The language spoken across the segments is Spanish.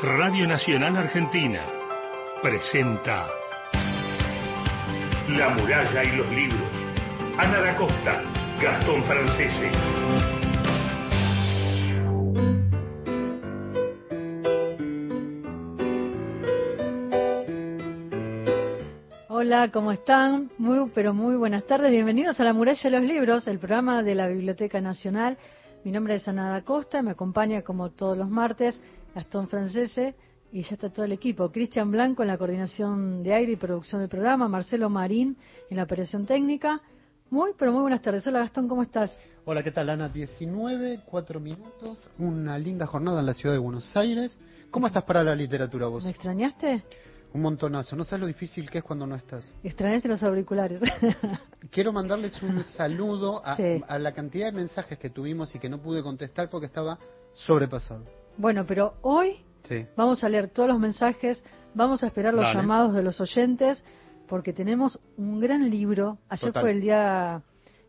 Radio Nacional Argentina presenta La muralla y los libros. Ana da Costa, Gastón Francese. Hola, ¿cómo están? Muy, pero muy buenas tardes. Bienvenidos a La Muralla y los Libros, el programa de la Biblioteca Nacional. Mi nombre es Ana da Costa, me acompaña como todos los martes Gastón Francese y ya está todo el equipo. Cristian Blanco en la coordinación de aire y producción del programa, Marcelo Marín en la operación técnica. Muy, pero muy buenas tardes. Hola Gastón, ¿cómo estás? Hola, ¿qué tal Ana? 19, 4 minutos, una linda jornada en la ciudad de Buenos Aires. ¿Cómo estás para la literatura vos? ¿Me extrañaste? Un montonazo. No sabes lo difícil que es cuando no estás. Extrañaste los auriculares. Quiero mandarles un saludo a, a la cantidad de mensajes que tuvimos y que no pude contestar porque estaba sobrepasado. Bueno, pero hoy vamos a leer todos los mensajes, vamos a esperar los llamados de los oyentes, porque tenemos un gran libro. Ayer fue el día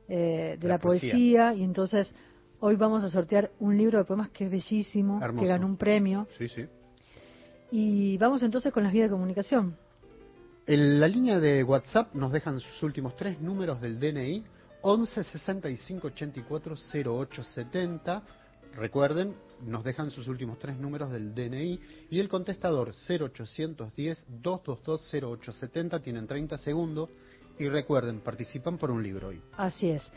eh, de la, poesía. y entonces hoy vamos a sortear un libro de poemas que es bellísimo, que ganó un premio. Sí, sí. Y vamos entonces con las vías de comunicación. En la línea de WhatsApp nos dejan sus últimos tres números del DNI, 11 65 84 08 70. Recuerden, nos dejan sus últimos tres números del DNI y el contestador 0810-222-0870. Tienen 30 segundos y recuerden, participan por un libro hoy. Así es.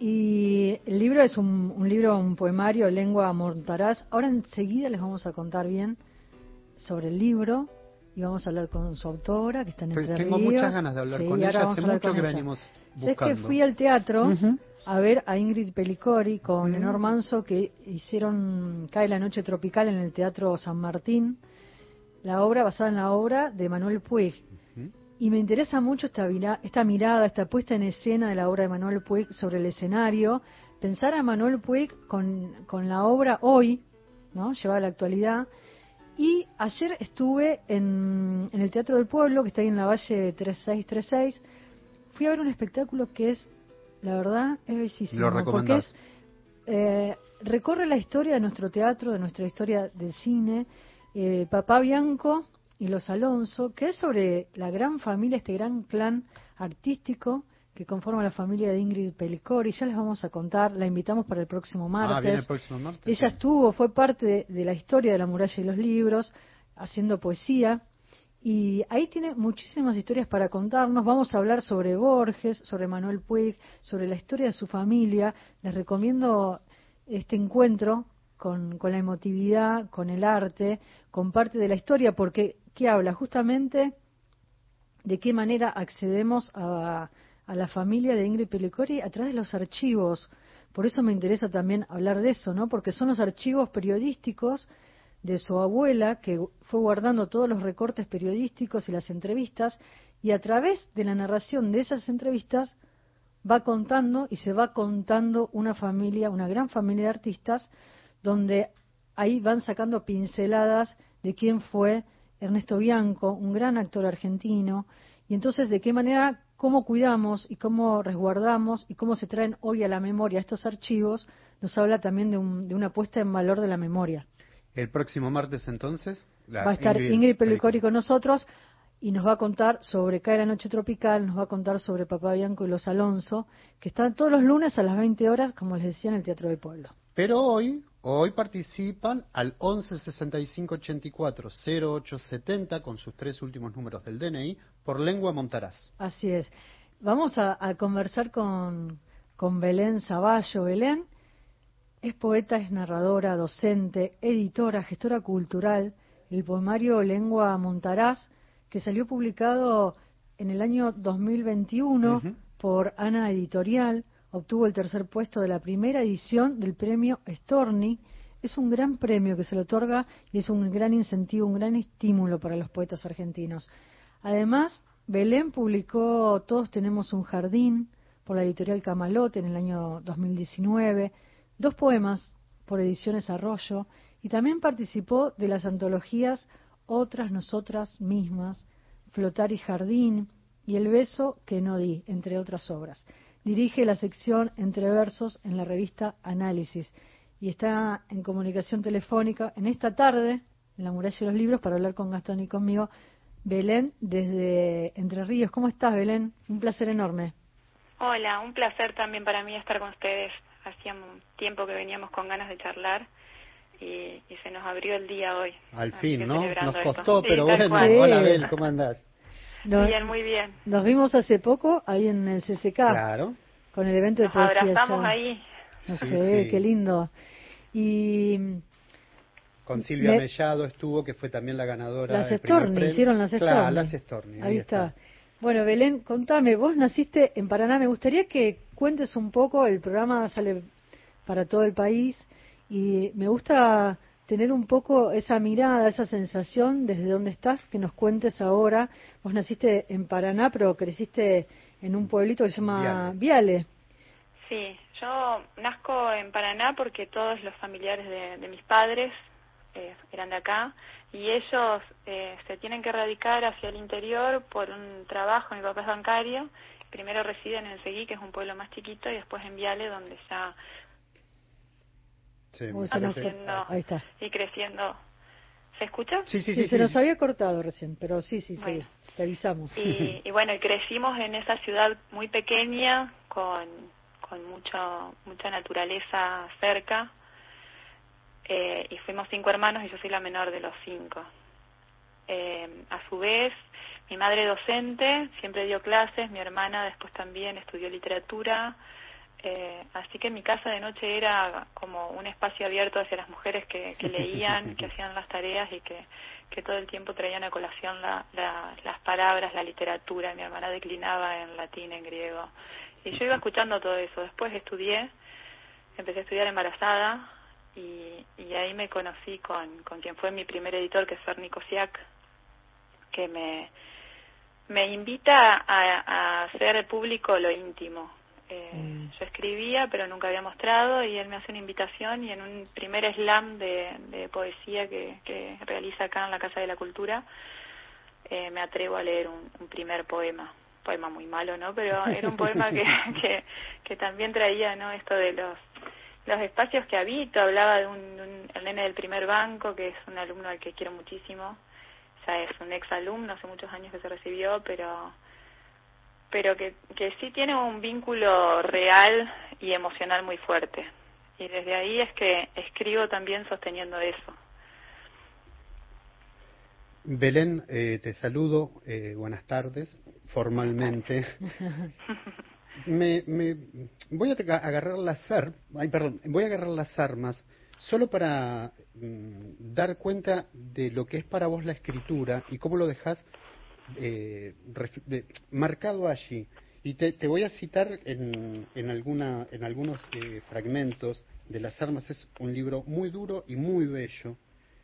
Y el libro es un, libro, un poemario, Lengua Montaraz. Ahora enseguida les vamos a contar bien sobre el libro y vamos a hablar con su autora, que está en Entre Tengo muchas ganas de hablar con ella, hace mucho que venimos buscando. Es que fui al teatro a ver a Ingrid Pelicori con Lenor Manso que hicieron Cae la noche tropical en el Teatro San Martín, la obra basada en la obra de Manuel Puig. Y me interesa mucho esta, esta mirada, esta puesta en escena de la obra de Manuel Puig sobre el escenario, pensar a Manuel Puig con, con la obra hoy, ¿no? llevada a la actualidad. Y ayer estuve en, en el Teatro del Pueblo, que está ahí en la Valle 3636, fui a ver un espectáculo que es la verdad es bellísimo. Lo porque es, eh, recorre la historia de nuestro teatro, de nuestra historia del cine. Eh, Papá Bianco y los Alonso, que es sobre la gran familia, este gran clan artístico que conforma la familia de Ingrid Pelicori. Ya les vamos a contar, la invitamos para el próximo martes. Ah, viene el próximo martes. Ella estuvo, fue parte de la historia de la muralla y los libros, haciendo poesía. Y ahí tiene muchísimas historias para contarnos. Vamos a hablar sobre Borges, sobre Manuel Puig, sobre la historia de su familia. Les recomiendo este encuentro con, la emotividad, con el arte, con parte de la historia, porque ¿qué habla? Justamente de qué manera accedemos a, a la familia de Ingrid Pelicori a través de los archivos. Por eso me interesa también hablar de eso, ¿no? Porque son los archivos periodísticos de su abuela, que fue guardando todos los recortes periodísticos y las entrevistas, y a través de la narración de esas entrevistas va contando y se va contando una familia, una gran familia de artistas, donde ahí van sacando pinceladas de quién fue Ernesto Bianco, un gran actor argentino, y entonces de qué manera, cómo cuidamos y cómo resguardamos y cómo se traen hoy a la memoria estos archivos, nos habla también de, de una puesta en valor de la memoria. El próximo martes entonces va a estar Ingrid, Pelicori con nosotros y nos va a contar sobre Cae la Noche Tropical, nos va a contar sobre Papá Bianco y los Alonso, que están todos los lunes a las 20 horas, como les decía, en el Teatro del Pueblo. Pero hoy, hoy participan al 11 65 84 08 70 con sus tres últimos números del DNI por lengua Montaraz. Así es. Vamos a, a conversar con, con Belén Zaballo. Belén es poeta, es narradora, docente, editora, gestora cultural. El poemario Lengua Montaraz, que salió publicado en el año 2021 por Ana Editorial, obtuvo el tercer puesto de la primera edición del premio Storni. Es un gran premio que se le otorga y es un gran incentivo, un gran estímulo para los poetas argentinos. Además, Belén publicó Todos tenemos un jardín por la editorial Camalote en el año 2019 dos poemas por Ediciones Arroyo y también participó de las antologías Otras Nosotras Mismas, Flotar y Jardín y El Beso que no di, entre otras obras. Dirige la sección Entre Versos en la revista Análisis y está en comunicación telefónica en esta tarde, en la muralla de los libros para hablar con Gastón y conmigo. Belén, desde Entre Ríos. ¿Cómo estás, Belén? Un placer enorme. Hola, un placer también para mí estar con ustedes. Hacía un tiempo que veníamos con ganas de charlar y, se nos abrió el día hoy. Al fin, ¿no? Nos costó, pero bueno. Hola, Belén, ¿cómo andás? bien, muy bien. Nos vimos hace poco ahí en el CCK. Claro. Con el evento de poesía. Abrazamos ahí. No sé, qué lindo. Y con Silvia Mellado estuvo, que fue también la ganadora. Las Storni, hicieron las Storni. Claro, las Storni. Ahí, está. Bueno, Belén, contame, vos naciste en Paraná. Me gustaría que cuentes un poco, el programa sale para todo el país y me gusta tener un poco esa mirada, esa sensación desde donde estás, que nos cuentes ahora. Vos naciste en Paraná, pero creciste en un pueblito que se llama Viale. Sí, yo nazco en Paraná porque todos los familiares de mis padres eh, eran de acá, y ellos eh, se tienen que radicar hacia el interior por un trabajo, mi papá es bancario, primero residen en Seguí, que es un pueblo más chiquito, y después en Viale, donde ya sí, creciendo Ahí está. y creciendo. ¿Se escucha? Sí, sí, sí, se nos había cortado recién, pero sí, sí, sí, te avisamos. Y, y bueno, crecimos en esa ciudad muy pequeña, con, con mucho, mucha naturaleza cerca, eh, y fuimos cinco hermanos y yo soy la menor de los cinco. Eh, a su vez, mi madre docente, siempre dio clases, mi hermana después también estudió literatura, eh, así que mi casa de noche era como un espacio abierto hacia las mujeres que, leían, que hacían las tareas y que, que todo el tiempo traían a colación la, las palabras, la literatura. Mi hermana declinaba en latín, en griego. Y yo iba escuchando todo eso. Después estudié, empecé a estudiar embarazada, y, ahí me conocí con, con quien fue mi primer editor, que es Ferni Kosiak, que me, me invita a, hacer público lo íntimo. Eh, mm. Yo escribía, pero nunca había mostrado, y él me hace una invitación y en un primer slam de, poesía que, que, realiza acá en la Casa de la Cultura, eh, me atrevo a leer un, un primer poema poema muy malo, ¿no? Pero era un poema que, que, que también traía, ¿no? Esto de los los espacios que habito, hablaba de un, el nene del primer banco, que es un alumno al que quiero muchísimo, ya es un ex alumno, hace muchos años que se recibió, pero pero que, que sí tiene un vínculo real y emocional muy fuerte. Y desde ahí es que escribo también sosteniendo eso. Belén, eh, te saludo, eh, buenas tardes, formalmente. me, me, voy a agarrar las perdón, voy a agarrar las armas solo para mm, dar cuenta de lo que es para vos la escritura y cómo lo dejas eh, marcado allí. Y te, te, voy a citar en, en, alguna, en algunos eh, fragmentos de Las Armas. Es un libro muy duro y muy bello.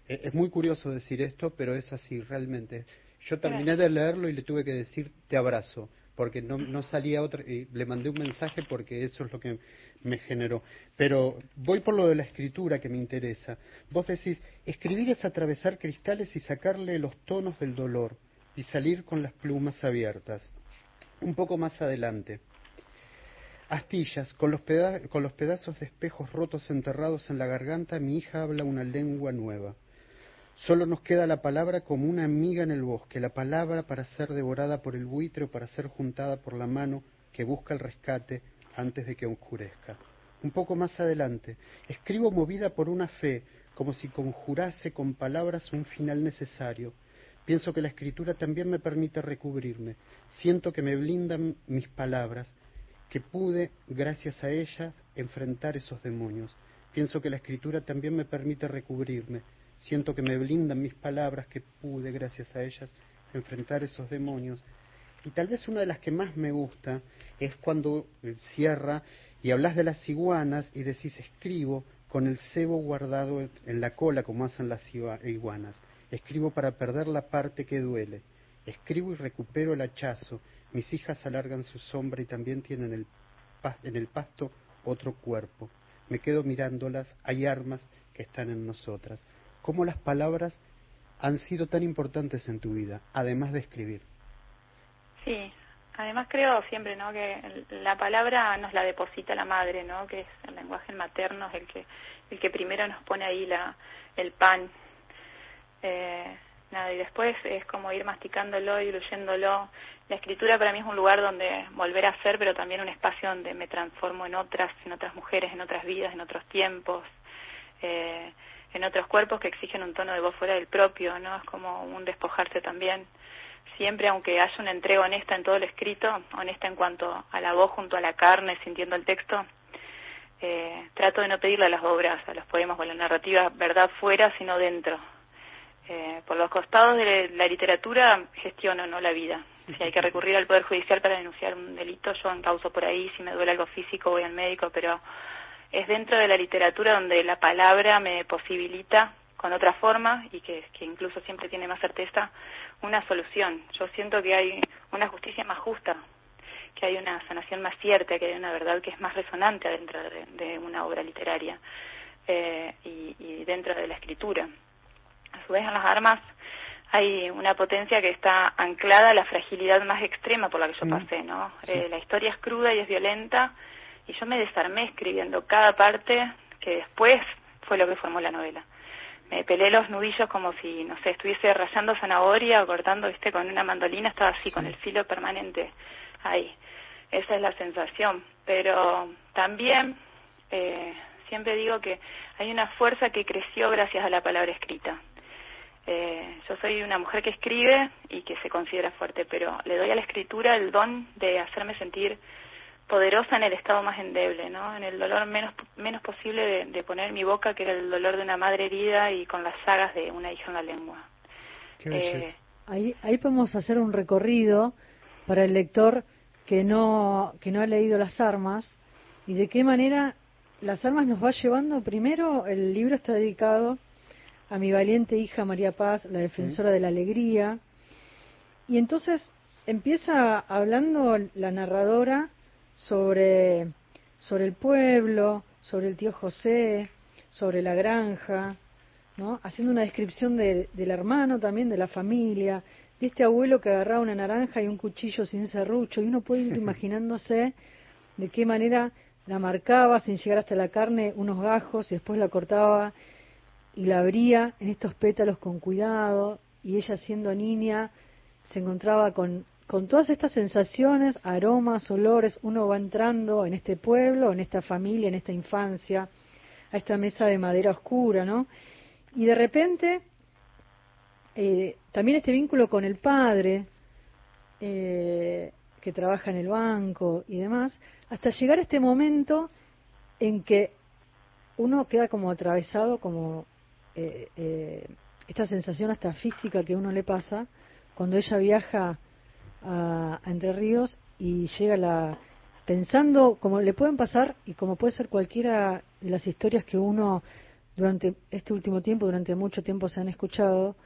Eh, es muy curioso decir esto, pero es así realmente. Yo terminé de leerlo y le tuve que decir te abrazo porque no, no salía otra, y le mandé un mensaje porque eso es lo que me generó. Pero voy por lo de la escritura que me interesa. Vos decís, escribir es atravesar cristales y sacarle los tonos del dolor y salir con las plumas abiertas. Un poco más adelante. Astillas, con los, con los pedazos de espejos rotos enterrados en la garganta, mi hija habla una lengua nueva. Solo nos queda la palabra como una amiga en el bosque, la palabra para ser devorada por el buitre o para ser juntada por la mano que busca el rescate antes de que oscurezca. Un poco más adelante, escribo movida por una fe, como si conjurase con palabras un final necesario. Pienso que la escritura también me permite recubrirme. Siento que me blindan mis palabras, que pude, gracias a ellas, enfrentar esos demonios. Pienso que la escritura también me permite recubrirme Siento que me blindan mis palabras, que pude, gracias a ellas, enfrentar esos demonios. Y tal vez una de las que más me gusta es cuando eh, cierra y hablas de las iguanas y decís escribo con el cebo guardado en la cola como hacen las iguanas. Escribo para perder la parte que duele. Escribo y recupero el hachazo. Mis hijas alargan su sombra y también tienen el, en el pasto otro cuerpo. Me quedo mirándolas. Hay armas que están en nosotras cómo las palabras han sido tan importantes en tu vida, además de escribir. Sí, además creo siempre, ¿no? Que la palabra nos la deposita la madre, ¿no? Que es el lenguaje materno, es el que el que primero nos pone ahí la el pan. Eh, nada, y después es como ir masticándolo, y leyéndolo. La escritura para mí es un lugar donde volver a ser, pero también un espacio donde me transformo en otras, en otras mujeres, en otras vidas, en otros tiempos, eh, en otros cuerpos que exigen un tono de voz fuera del propio, ¿no? Es como un despojarse también. Siempre, aunque haya una entrega honesta en todo lo escrito, honesta en cuanto a la voz junto a la carne, sintiendo el texto, eh, trato de no pedirle a las obras, a los poemas o a la narrativa verdad fuera, sino dentro. Eh, por los costados de la literatura gestiono no la vida. Si hay que recurrir al Poder Judicial para denunciar un delito, yo encauso por ahí, si me duele algo físico voy al médico, pero es dentro de la literatura donde la palabra me posibilita con otra forma y que, que incluso siempre tiene más certeza una solución. Yo siento que hay una justicia más justa que hay una sanación más cierta, que hay una verdad que es más resonante dentro de, una obra literaria eh, y, dentro de la escritura. A su vez, en las armas hay una potencia que está anclada a la fragilidad más extrema por la que yo mm. pasé, ¿no? Eh, la historia es cruda y es violenta y yo me desarmé escribiendo cada parte que después fue lo que formó la novela. Me pelé los nudillos como si, no sé, estuviese rayando zanahoria o cortando, viste, con una mandolina, estaba así, con el filo permanente ahí. Esa es la sensación. Pero también eh, siempre digo que hay una fuerza que creció gracias a la palabra escrita. Eh, yo soy una mujer que escribe y que se considera fuerte, pero le doy a la escritura el don de hacerme sentir poderosa en el estado más endeble, ¿no? En el dolor menos menos posible de, poner mi boca, que era el dolor de una madre herida y con las sagas de una hija en la lengua. Eh, ahí ahí podemos hacer un recorrido para el lector que no, que no ha leído las armas y de qué manera las armas nos va llevando. Primero, el libro está dedicado a mi valiente hija María Paz, la defensora de la alegría. Y entonces empieza hablando la narradora sobre, sobre el pueblo, sobre el tío José, sobre la granja, ¿no? haciendo una descripción del hermano también, de la familia, de este abuelo que agarraba una naranja y un cuchillo sin serrucho, y uno puede ir imaginándose de qué manera la marcaba sin llegar hasta la carne, unos gajos, y después la cortaba y la abría en estos pétalos con cuidado, y ella siendo niña se encontraba con, con todas estas sensaciones, aromas, olores, uno va entrando en este pueblo, en esta familia, en esta infancia, a esta mesa de madera oscura, ¿no? Y de repente eh, también este vínculo con el padre, eh, que trabaja en el banco y demás, hasta llegar a este momento en que uno queda como atravesado, como eh, esta sensación hasta física que uno le pasa cuando ella viaja a, a, Entre Ríos y llega la pensando como le pueden pasar y como puede ser cualquiera de las historias que uno durante este último tiempo, durante mucho tiempo se han escuchado,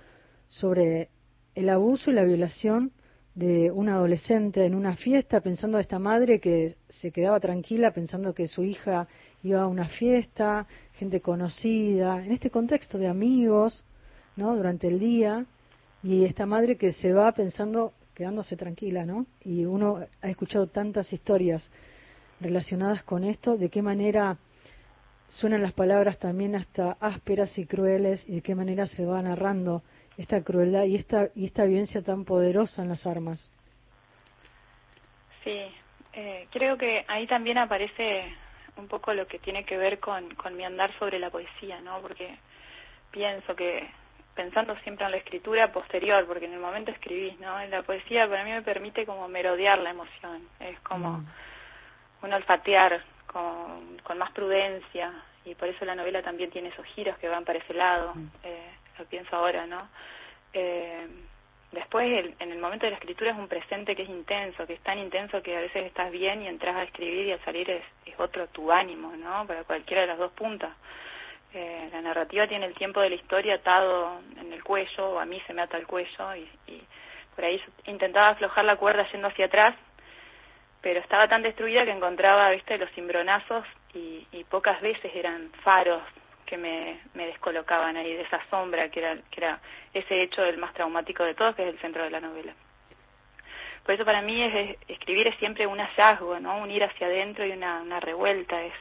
sobre el abuso y la violación de un adolescente en una fiesta, pensando a esta madre que se quedaba tranquila pensando que su hija iba a una fiesta, gente conocida, en este contexto de amigos, ¿no? Durante el día, y esta madre que se va pensando, quedándose tranquila, ¿no? Y uno ha escuchado tantas historias relacionadas con esto, de qué manera suenan las palabras también hasta ásperas y crueles, y de qué manera se va narrando esta crueldad y esta, y esta violencia tan poderosa en las armas. Sí, eh, creo que ahí también aparece un poco lo que tiene que ver con, con mi andar sobre la poesía, ¿no? Porque pienso que, pensando siempre en la escritura posterior, porque en el momento escribís, ¿no? La poesía para mí me permite como merodear la emoción, es como mm. un olfatear con, con más prudencia, y por eso la novela también tiene esos giros que van para ese lado. Mm. Eh, lo pienso ahora, ¿no? Eh, después, en el momento de la escritura es un presente que es intenso, que es tan intenso que a veces estás bien y entras a escribir y al salir es, es otro tu ánimo, ¿no? Para cualquiera de las dos puntas. Eh, la narrativa tiene el tiempo de la historia atado en el cuello, o a mí se me ata el cuello, y, por ahí intentaba aflojar la cuerda yendo hacia atrás, pero estaba tan destruida que encontraba, viste, los cimbronazos y, y pocas veces eran faros que me, descolocaban ahí de esa sombra que era, que era ese hecho el más traumático de todos, que es el centro de la novela. Por eso para mí es, escribir es siempre un hallazgo, ¿no? Un ir hacia adentro y una, una revuelta, es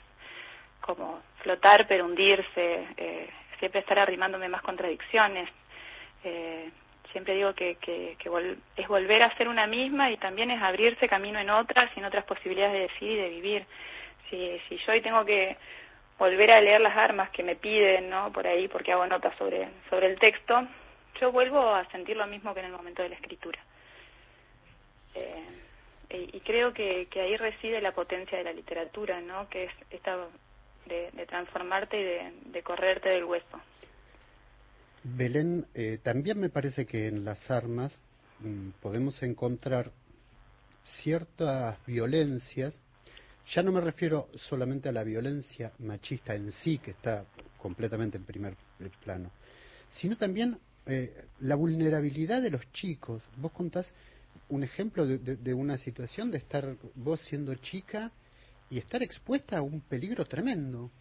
como flotar pero hundirse, eh, siempre estar arrimándome más contradicciones. Eh, siempre digo que, que, es volver a ser una misma y también es abrirse camino en otras y en otras posibilidades de decir y de vivir. Si, si yo hoy tengo que volver a leer las armas que me piden, ¿no? Por ahí, porque hago notas sobre, sobre el texto, yo vuelvo a sentir lo mismo que en el momento de la escritura. Eh, y, creo que, que, ahí reside la potencia de la literatura, ¿no? Que es esta de, transformarte y de, de, correrte del hueso. Belén, eh, también me parece que en las armas mm, podemos encontrar ciertas violencias ya no me refiero solamente a la violencia machista en sí, que está completamente en primer plano, sino también eh, la vulnerabilidad de los chicos. Vos contás un ejemplo de, una situación de estar vos siendo chica y estar expuesta a un peligro tremendo.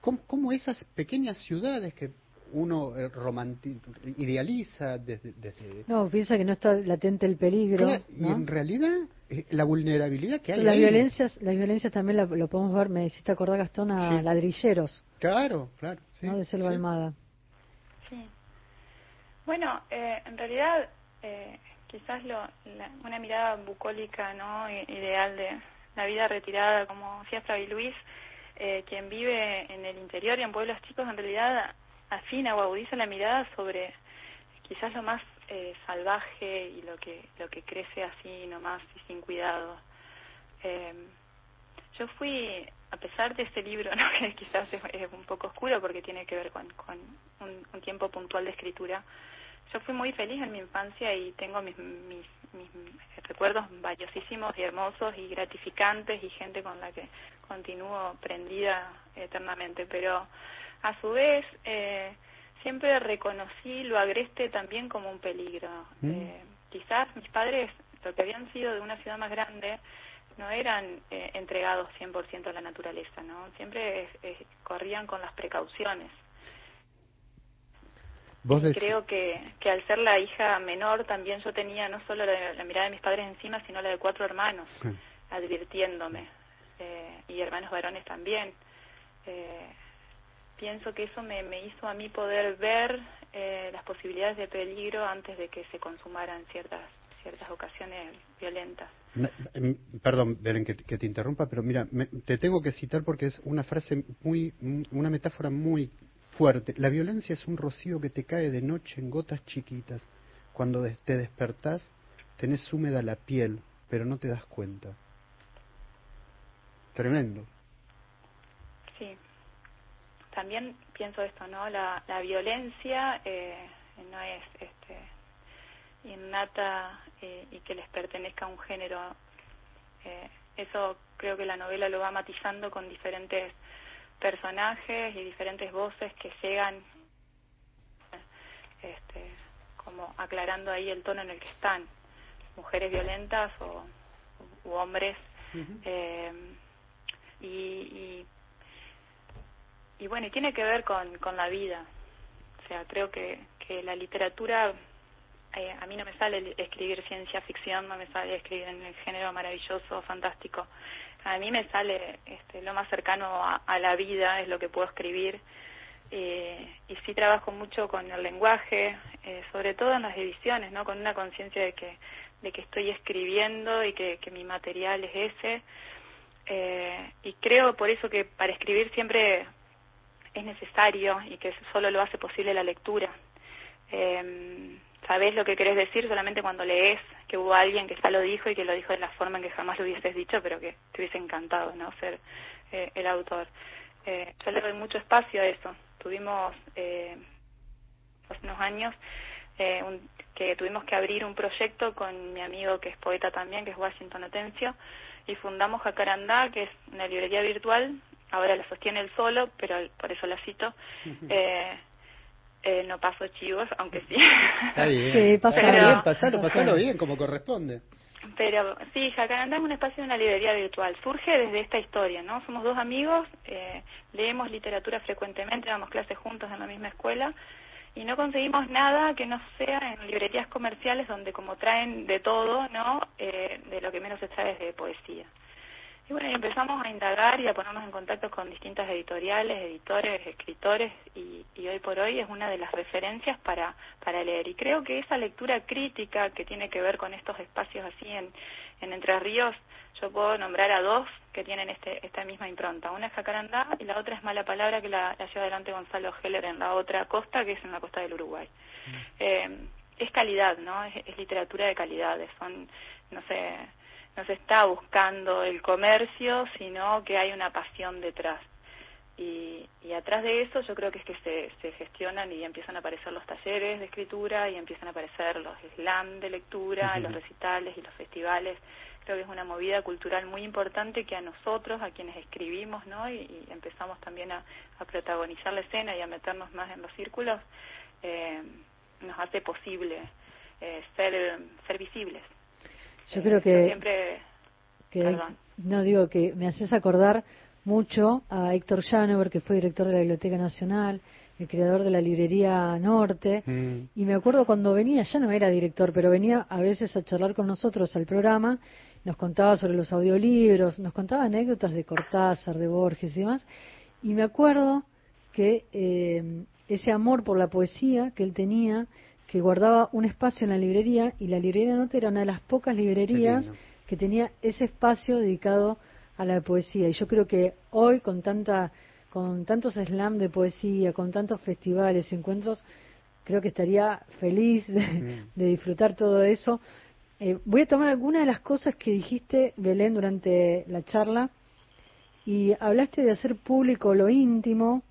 ¿Cómo, esas pequeñas ciudades que uno eh, idealiza desde, No, piensa que no está latente el peligro. Y en realidad eh, la vulnerabilidad que hay. Las violencias, las violencias también lo podemos ver, me hiciste acordar Gastón, a ladrilleros. Claro, claro. ¿no? De Selva Almada. Sí. Bueno, eh, en realidad, eh, quizás lo, una mirada bucólica, ¿no? Ideal de la vida retirada, como decía Fabi Luis, eh, quien vive en el interior y en pueblos chicos, en realidad afina o agudiza la mirada sobre quizás lo más eh, salvaje y lo que lo que crece así nomás y sin cuidado. Eh, yo fui, a pesar de este libro, ¿no? que quizás es, un poco oscuro porque tiene que ver con, con un, tiempo puntual de escritura, yo fui muy feliz en mi infancia y tengo mis, mis, mis recuerdos valiosísimos y hermosos y gratificantes y gente con la que continúo prendida eternamente, pero a su vez eh, siempre reconocí lo agreste también como un peligro. Mm. Eh, quizás mis padres, lo que habían sido de una ciudad más grande, no eran eh, entregados 100% a la naturaleza, ¿no? Siempre corrían con las precauciones. Creo que, que al ser la hija menor también yo tenía no solo la, mirada de mis padres encima, sino la de cuatro hermanos, advirtiéndome, eh, y hermanos varones también. Eh, pienso que eso me, me hizo a mí poder ver eh, las posibilidades de peligro antes de que se consumaran ciertas ciertas ocasiones violentas. Perdón, Beren, que, te interrumpa, pero mira, te tengo que citar porque es una frase muy, una metáfora muy fuerte. La violencia es un rocío que te cae de noche en gotas chiquitas. Cuando te despertás, tenés húmeda la piel, pero no te das cuenta. Tremendo. Sí también pienso esto, ¿no? La, la violencia eh, no es este, innata eh, y que les pertenezca a un género. Eh, eso creo que la novela lo va matizando con diferentes personajes y diferentes voces que llegan este, como aclarando ahí el tono en el que están mujeres violentas o u hombres y, y y bueno, y tiene que ver con, con la vida. O sea, creo que, que la literatura, eh, a mí no me sale escribir ciencia ficción, no me sale escribir en el género maravilloso, fantástico. A mí me sale este, lo más cercano a, la vida, es lo que puedo escribir. Eh, y sí trabajo mucho con el lenguaje, eh, sobre todo en las ediciones, ¿no? Con una conciencia de que, de que estoy escribiendo y que, que mi material es ese. Eh, y creo por eso que para escribir siempre es necesario y que solo lo hace posible la lectura. Eh, sabes lo que querés decir solamente cuando lees que hubo alguien que ya lo dijo y que lo dijo de la forma en que jamás lo hubieses dicho, pero que te hubiese encantado no ser eh, el autor. Eh, yo le doy mucho espacio a eso. Tuvimos eh, hace unos años eh, un, que tuvimos que abrir un proyecto con mi amigo que es poeta también, que es Washington Atencio, y fundamos Jacarandá, que es una librería virtual ahora la sostiene él solo, pero por eso la cito. Eh, eh, no paso chivos, aunque sí. Está bien, sí, bien, pasalo, pasalo bien, como corresponde. Pero sí, Jacarandá es un espacio de una librería virtual. Surge desde esta historia, ¿no? Somos dos amigos, eh, leemos literatura frecuentemente, damos clases juntos en la misma escuela y no conseguimos nada que no sea en librerías comerciales donde como traen de todo, ¿no? Eh, de lo que menos se trae es de poesía. Y bueno, empezamos a indagar y a ponernos en contacto con distintas editoriales, editores, escritores, y, hoy por hoy es una de las referencias para, para leer. Y creo que esa lectura crítica que tiene que ver con estos espacios así en, en Entre Ríos, yo puedo nombrar a dos que tienen este, esta misma impronta. Una es Jacarandá y la otra es Mala Palabra, que la, lleva adelante Gonzalo Heller en la otra costa, que es en la costa del Uruguay. Mm. Eh, es calidad, ¿no? Es, es literatura de calidad, son, no sé no se está buscando el comercio, sino que hay una pasión detrás. Y, y atrás de eso yo creo que es que se, se gestionan y empiezan a aparecer los talleres de escritura y empiezan a aparecer los slam de lectura, los recitales y los festivales. Creo que es una movida cultural muy importante que a nosotros, a quienes escribimos, ¿no? Y, empezamos también a, protagonizar la escena y a meternos más en los círculos, eh, nos hace posible eh, ser, ser visibles. Yo creo que, no digo que me haces acordar mucho a Héctor Llanover, que fue director de la Biblioteca Nacional, el creador de la librería Norte, mm. y me acuerdo cuando venía, ya no era director, pero venía a veces a charlar con nosotros al programa, nos contaba sobre los audiolibros, nos contaba anécdotas de Cortázar, de Borges y demás, y me acuerdo que eh, ese amor por la poesía que él tenía que guardaba un espacio en la librería y la librería norte era una de las pocas librerías que tenía ese espacio dedicado a la poesía. Y yo creo que hoy con tanta con tantos slam de poesía con tantos festivales y encuentros creo que estaría feliz de, disfrutar todo eso. Eh, voy a tomar algunas de las cosas que dijiste Belén durante la charla. Y hablaste de hacer público lo íntimo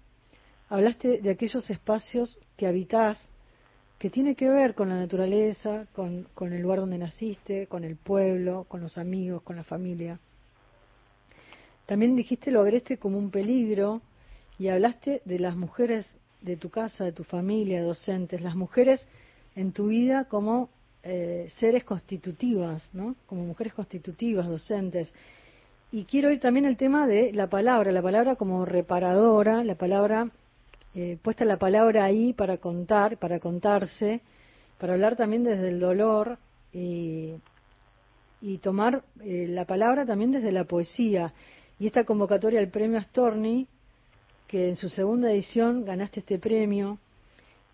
hablaste de aquellos espacios que habitas que tiene que ver con la naturaleza, con, el lugar donde naciste, con el pueblo, con los amigos, con la familia. También dijiste lo agreste como un peligro y hablaste de las mujeres de tu casa, de tu familia, docentes, las mujeres en tu vida como eh, seres constitutivas, ¿no? Como mujeres constitutivas, docentes. Y quiero ir también al tema de la palabra, la palabra como reparadora, la palabra eh, puesta la palabra ahí para contar, para contarse, para hablar también desde el dolor y, tomar eh, la palabra también desde la poesía. Y esta convocatoria al premio Astorni, que en su segunda edición ganaste este premio,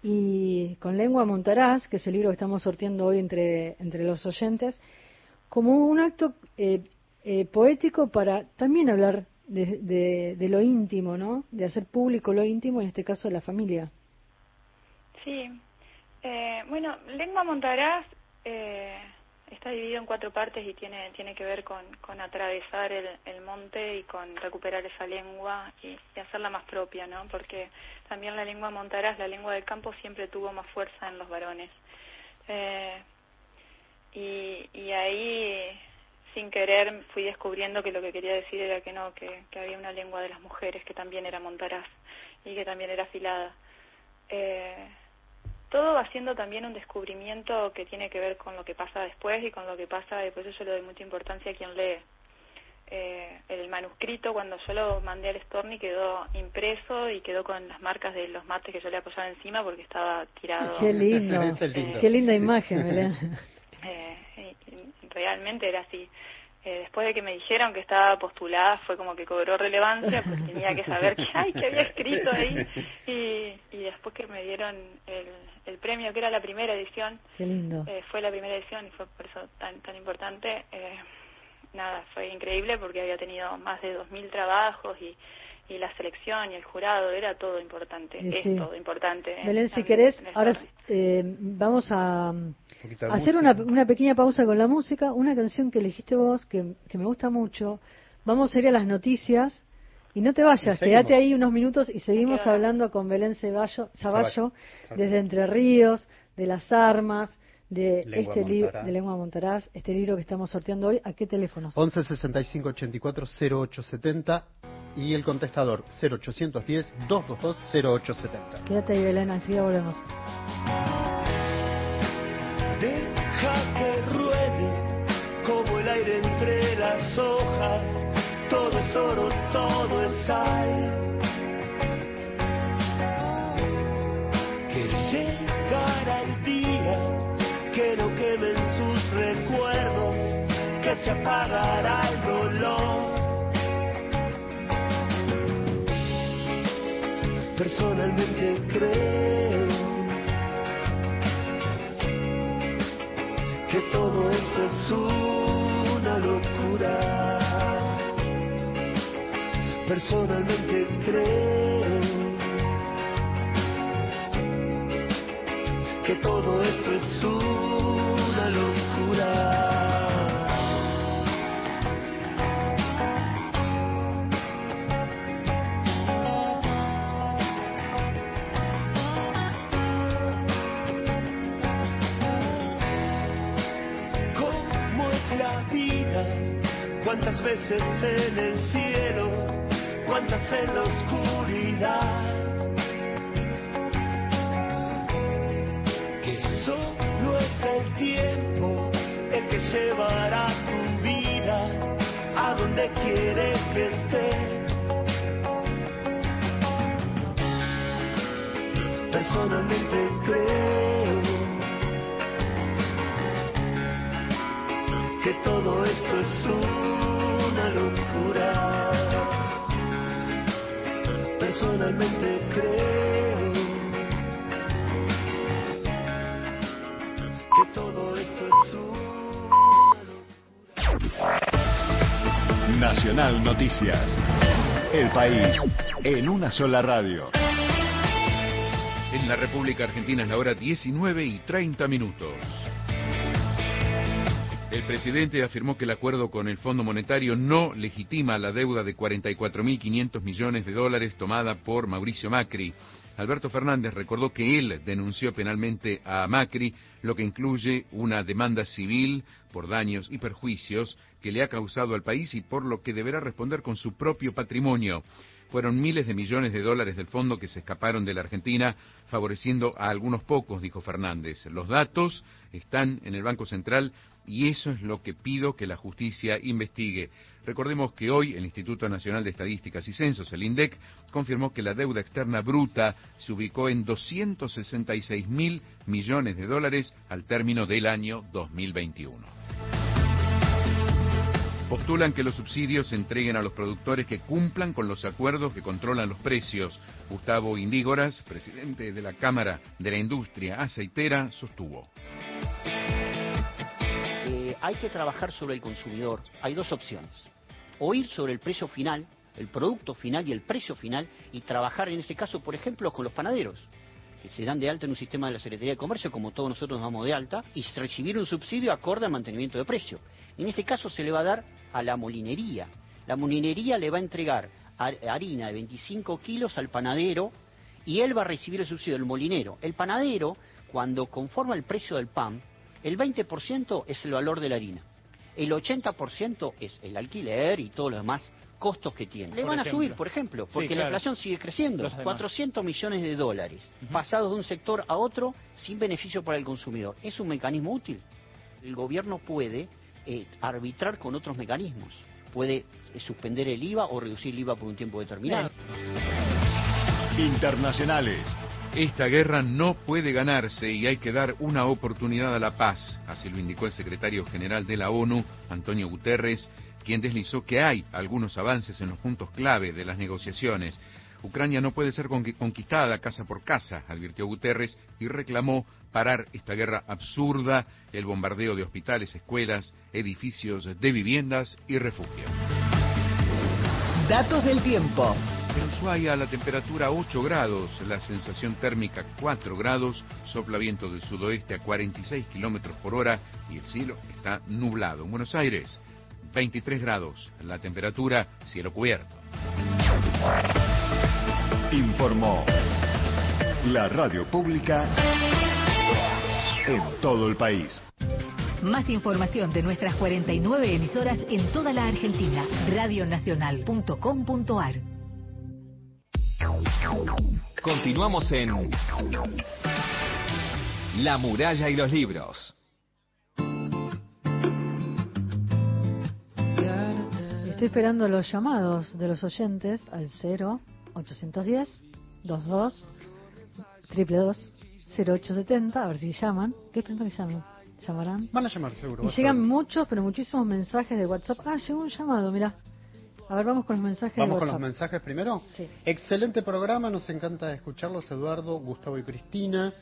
y con Lengua Montarás, que es el libro que estamos sorteando hoy entre, entre los oyentes, como un acto eh, poético para también hablar de, de, lo íntimo, ¿no? De hacer público lo íntimo, en este caso la familia. Sí. Eh, bueno, Lengua Montarás eh, está dividido en cuatro partes y tiene, tiene que ver con, con atravesar el, el monte y con recuperar esa lengua y, hacerla más propia, ¿no? Porque también la lengua montarás, la lengua del campo, siempre tuvo más fuerza en los varones. Eh, y, y ahí sin querer fui descubriendo que lo que quería decir era que no, que, había una lengua de las mujeres que también era montaraz y que también era afilada. Eh, todo va siendo también un descubrimiento que tiene que ver con lo que pasa después y con lo que pasa, y por eso yo le doy mucha importancia a quien lee. Eh, el manuscrito, cuando yo lo mandé al Storni, quedó impreso y quedó con las marcas de los mates que yo le apoyaba encima porque estaba tirado. Qué lindo, qué linda imagen. Eh, realmente era así. Eh, después de que me dijeron que estaba postulada fue como que cobró relevancia porque tenía que saber que, ay, que había escrito ahí y, y después que me dieron el, el premio que era la primera edición eh, fue la primera edición y fue por eso tan tan importante eh, nada fue increíble porque había tenido más de dos mil trabajos y y la selección y el jurado era todo importante, es todo importante. Belén, si querés, ahora eh, vamos a, hacer una, una, pequeña pausa con la música, una canción que elegiste vos, que, que me gusta mucho. Vamos a ir a las noticias y no te vayas, quédate ahí unos minutos y seguimos hablando con Belén Ceballo, Zaballo, desde Entre Ríos, de las armas, de este libro de Lengua Montaraz, este libro que estamos sorteando hoy. ¿A qué teléfonos? 11 65 84 0870 y el contestador 0810 222 0870. Quédate ahí, Belén, enseguida volvemos. Deja que ruede como el aire entre las hojas, todo es oro, se apagará el rolón. Personalmente creo que todo esto es una locura. Personalmente creo que todo esto es una locura. ¿Cuántas veces en el cielo? ¿Cuántas en la oscuridad? Que solo es el tiempo el que llevará tu vida a donde quieres que estés. Personalmente creo que todo esto es una locura. Personalmente creo que todo esto es una locura. Nacional Noticias. El país en una sola radio. En la República Argentina es la hora 19 y 30 minutos. El presidente afirmó que el acuerdo con el Fondo Monetario no legitima la deuda de 44.500 millones de dólares tomada por Mauricio Macri. Alberto Fernández recordó que él denunció penalmente a Macri, lo que incluye una demanda civil por daños y perjuicios que le ha causado al país y por lo que deberá responder con su propio patrimonio. Fueron miles de millones de dólares del fondo que se escaparon de la Argentina, favoreciendo a algunos pocos, dijo Fernández. Los datos están en el Banco Central y eso es lo que pido que la justicia investigue. Recordemos que hoy el Instituto Nacional de Estadísticas y Censos, el INDEC, confirmó que la deuda externa bruta se ubicó en 266 mil millones de dólares al término del año 2021. Postulan que los subsidios se entreguen a los productores que cumplan con los acuerdos que controlan los precios. Gustavo Indígoras, presidente de la Cámara de la Industria Aceitera, sostuvo. Hay que trabajar sobre el consumidor. Hay dos opciones. O ir sobre el precio final, el producto final y el precio final, y trabajar en este caso, por ejemplo, con los panaderos, que se dan de alta en un sistema de la Secretaría de Comercio, como todos nosotros nos damos de alta, y recibir un subsidio acorde al mantenimiento de precio. En este caso se le va a dar a la molinería. La molinería le va a entregar har- harina de 25 kilos al panadero y él va a recibir el subsidio del molinero. El panadero, cuando conforma el precio del pan, el 20% es el valor de la harina. El 80% es el alquiler y todos los demás costos que tiene. Le van a subir, por ejemplo, porque Sí, la inflación sigue creciendo. Los demás. 400 millones de dólares pasados de un sector a otro sin beneficio para el consumidor. ¿Es un mecanismo útil? El gobierno puede eh, arbitrar con otros mecanismos. Puede eh, suspender el IVA o reducir el IVA por un tiempo determinado. Internacionales. Esta guerra no puede ganarse y hay que dar una oportunidad a la paz, así lo indicó el secretario general de la ONU, Antonio Guterres, quien deslizó que hay algunos avances en los puntos clave de las negociaciones. Ucrania no puede ser conqui- conquistada casa por casa, advirtió Guterres, y reclamó parar esta guerra absurda, el bombardeo de hospitales, escuelas, edificios de viviendas y refugios. Datos del tiempo. En Ushuaia la temperatura 8 grados, la sensación térmica 4 grados, sopla viento del sudoeste a 46 kilómetros por hora y el cielo está nublado. En Buenos Aires 23 grados, la temperatura cielo cubierto. Informó la radio pública en todo el país. Más información de nuestras 49 emisoras en toda la Argentina. Radionacional.com.ar Continuamos en La muralla y los libros. Estoy esperando los llamados de los oyentes al 0 810 22 222 0870 a ver si llaman. Estoy esperando que llamen. ¿Llamarán? Van a llamar seguro. Y llegan muchos, pero muchísimos mensajes de WhatsApp. Ah, llegó un llamado, mira. A ver, vamos con los mensajes. Vamos de con los mensajes primero. Sí. Excelente programa, nos encanta escucharlos, Eduardo, Gustavo y Cristina.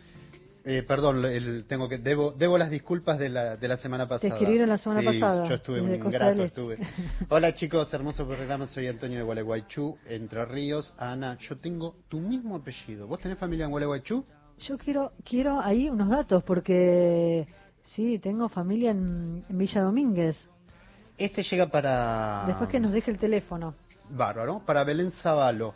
Eh, perdón, el- tengo que debo, debo las disculpas de la, de la semana pasada. escribieron la semana Sí, pasada, Yo estuve Costa ingrato, Este. estuve. Hola chicos, hermoso programa, soy Antonio de Gualeguaychú, Entre Ríos. Ana, yo tengo tu mismo apellido. ¿Vos tenés familia en Gualeguaychú? Yo quiero quiero ahí unos datos porque sí, tengo familia en, en Villa Domínguez. Este llega para... Después que nos deje el teléfono. Bárbaro. Para Belén Zavalo.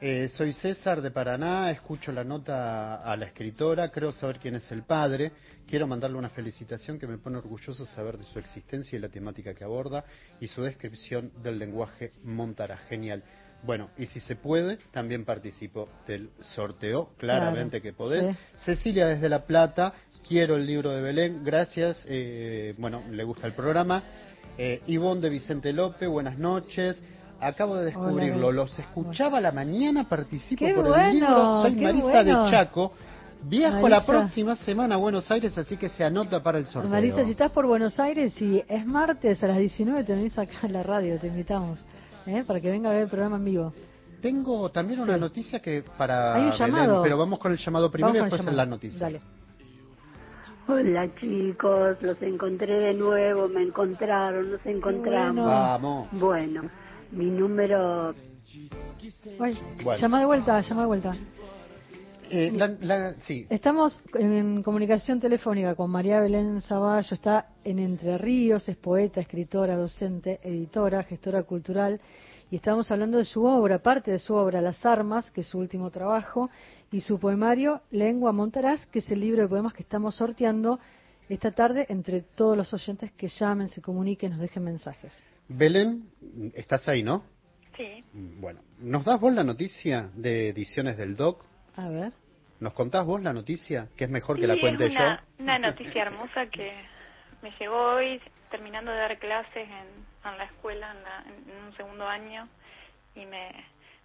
Eh, soy César de Paraná, escucho la nota a la escritora, creo saber quién es el padre, quiero mandarle una felicitación que me pone orgulloso saber de su existencia y la temática que aborda y su descripción del lenguaje montara. Genial. Bueno, y si se puede, también participo del sorteo, claramente Claro, que podés. sí. Cecilia desde La Plata, quiero el libro de Belén, gracias, eh, bueno, le gusta el programa. Eh, Ivonne de Vicente López, buenas noches. Acabo de descubrirlo, Hola. los escuchaba a la mañana, participo Qué por el libro. Soy Marisa bueno. de Chaco. Viajo la próxima semana a Buenos Aires, así que se anota para el sorteo. Marisa, si estás por Buenos Aires y es martes a las 19 te venís acá en la radio, te invitamos, ¿eh? para que venga a ver el programa en vivo. Tengo también una Sí. noticia que para Hay un Belén, llamado. pero vamos con el llamado primero Vamos y después en la noticia. Dale. Hola chicos, los encontré de nuevo, me encontraron, nos encontramos. bueno. Vamos. Bueno, mi número Ay, Bueno. Llama de vuelta, llama de vuelta. Eh, la- la- sí, Estamos en comunicación telefónica con María Belén Zavallo, está en Entre Ríos, es poeta, escritora, docente, editora, gestora cultural, y estamos hablando de su obra, parte de su obra, Las Armas, que es su último trabajo, y su poemario Lengua Montaraz, que es el libro de poemas que estamos sorteando esta tarde entre todos los oyentes que llamen, se comuniquen, nos dejen mensajes. Belén, estás ahí, ¿no? Sí. Bueno, ¿nos das vos la noticia de Ediciones del Doc? A ver. ¿Nos contás vos la noticia? Que es mejor que la cuente es una, yo. una noticia hermosa que me llegó hoy terminando de dar clases en, en la escuela en, la- en un segundo año y me,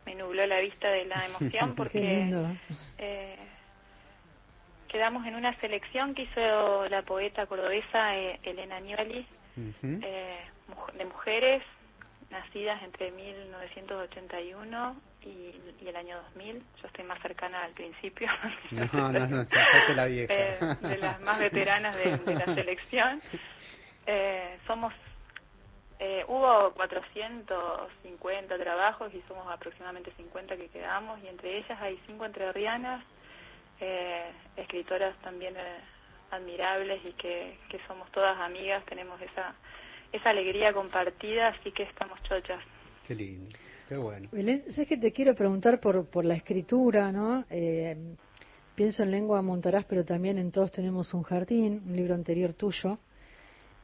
me nubló la vista de la emoción porque eh, quedamos en una selección que hizo la poeta cordobesa eh, Elena Ujú. eh, de mujeres nacidas entre 1981 y, y el año 2000. Yo estoy más cercana al principio. No, no, no, sos la vieja. Eh, de las más veteranas de, de la selección. Eh, somos, eh, hubo 450 trabajos y somos aproximadamente 50 que quedamos y entre ellas hay cinco entrerrianas, eh, escritoras también eh, admirables y que, que somos todas amigas, tenemos esa, esa alegría compartida, así que estamos chochas. Qué lindo, qué bueno. Belén, ¿sabes que te quiero preguntar por, por la escritura, ¿no? Eh, pienso en lengua montarás, pero también en Todos tenemos un jardín, un libro anterior tuyo,